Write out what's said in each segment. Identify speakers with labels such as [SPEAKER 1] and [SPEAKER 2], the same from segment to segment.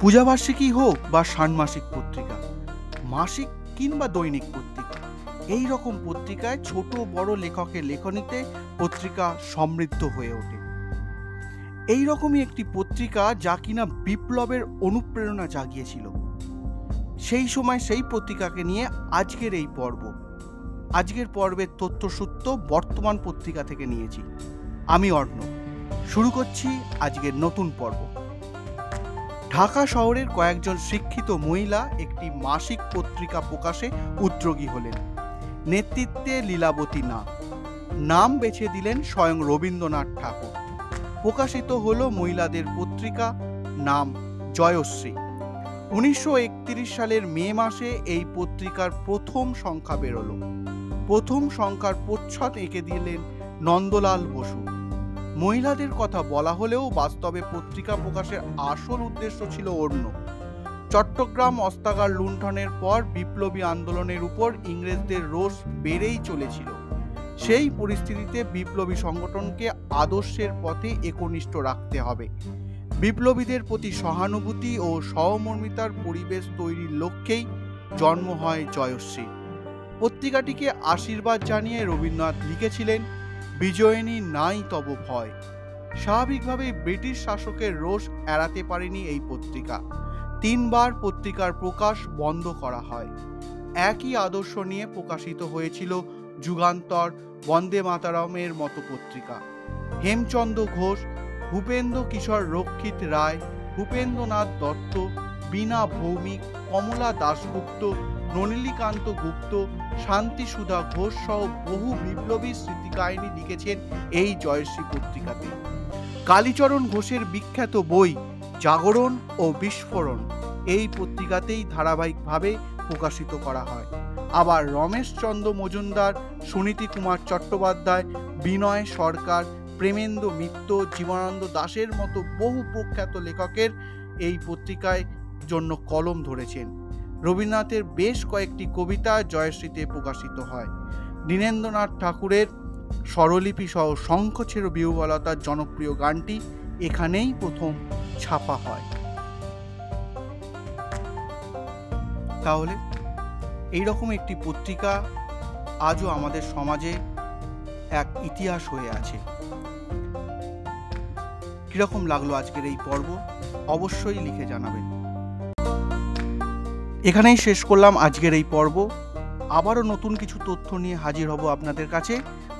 [SPEAKER 1] পূজাবার্ষিকী হোক বা ষান্মাসিক পত্রিকা, মাসিক কিংবা দৈনিক পত্রিকা, এই রকম পত্রিকায় ছোট বড় লেখকের লেখনীতে পত্রিকা সমৃদ্ধ হয়ে ওঠে। এই রকমই একটি পত্রিকা যা কিনা বিপ্লবের অনুপ্রেরণা জাগিয়েছিল। সেই সময় সেই পত্রিকাকে নিয়ে আজকের এই পর্ব। আজকের পর্বের তথ্যসূত্র বর্তমান পত্রিকা থেকে নিয়েছি। আমি অর্ণ শুরু করছি আজকের নতুন পর্ব। ঢাকা শহরের কয়েকজন শিক্ষিত মহিলা একটি মাসিক পত্রিকা প্রকাশে উদ্যোগী হলেন। নেতৃত্বে লীলাবতী না নাম বেছে দিলেন স্বয়ং রবীন্দ্রনাথ ঠাকুর। প্রকাশিত হলো মহিলাদের পত্রিকা নাম জয়শ্রী। উনিশশো একত্রিশ সালের মে মাসে এই পত্রিকার প্রথম সংখ্যা বেরোলো। প্রথম সংখ্যার প্রচ্ছদ এঁকে দিলেন নন্দলাল বসু। মহিলাদের কথা বলা হলেও বাস্তবে পত্রিকা প্রকাশের আসল উদ্দেশ্য ছিল অন্য। চট্টগ্রাম অস্তাগার লুণ্ঠনের পর বিপ্লবী আন্দোলনের উপর ইংরেজদের রোষ বেড়েই চলেছিল। সেই পরিস্থিতিতে বিপ্লবী সংগঠনকে আদর্শের পথে একনিষ্ঠ রাখতে হবে। বিপ্লবীদের প্রতি সহানুভূতি ও সহমর্মিতার পরিবেশ তৈরির লক্ষ্যেই জন্ম হয় জয়শ্রী। পত্রিকাটিকে আশীর্বাদ জানিয়ে রবীন্দ্রনাথ লিখেছিলেন বিজয়িনী নাই তব ভয়। স্বাভাবিকভাবেই ব্রিটিশ শাসকের রোষ এড়াতে পারেনি এই পত্রিকা। তিনবার পত্রিকার প্রকাশ বন্ধ করা হয়। একই আদর্শ নিয়ে প্রকাশিত হয়েছিল যুগান্তর, বন্দে মাতারামের মতো পত্রিকা। হেমচন্দ্র ঘোষ, ভূপেন্দ্র কিশোর রক্ষিত রায়, ভূপেন্দ্রনাথ দত্ত, বীণা ভৌমিক, কমলা দাশগুপ্ত নলিনীকান্ত গুপ্ত, শান্তিসুধা ঘোষ সহ বহু বিপ্লবী স্মৃতিকাহিনী লিখেছেন এই জয়শ্রী পত্রিকাতে। কালীচরণ ঘোষের বিখ্যাত বই জাগরণ ও বিস্ফোরণ এই পত্রিকাতেই ধারাবাহিকভাবে প্রকাশিত করা হয়। আবার রমেশচন্দ্র মজুমদার, সুনীতি কুমার চট্টোপাধ্যায়, বিনয় সরকার, প্রেমেন্দ্র মিত্র, জীবনানন্দ দাশের মতো বহু প্রখ্যাত লেখকের এই পত্রিকায় জন্য কলম ধরেছেন। রবীন্দ্রনাথের বেশ কয়েকটি কবিতা জয়শ্রীতে প্রকাশিত হয়। দীনেন্দ্রনাথ ঠাকুরের স্বরলিপি সহ শঙ্খছের বিহুবলতার জনপ্রিয় গানটি এখানেই প্রথম ছাপা হয়। তাহলে এইরকম একটি পত্রিকা আজও আমাদের সমাজে এক ইতিহাস হয়ে আছে। কীরকম লাগল আজকের এই পর্ব? অবশ্যই লিখে জানাবেন। এখানেই শেষ করলাম আজকের এই পর্ব। আবারও নতুন কিছু তথ্য নিয়ে হাজির হব আপনাদের কাছে।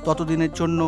[SPEAKER 1] ততদিনের জন্য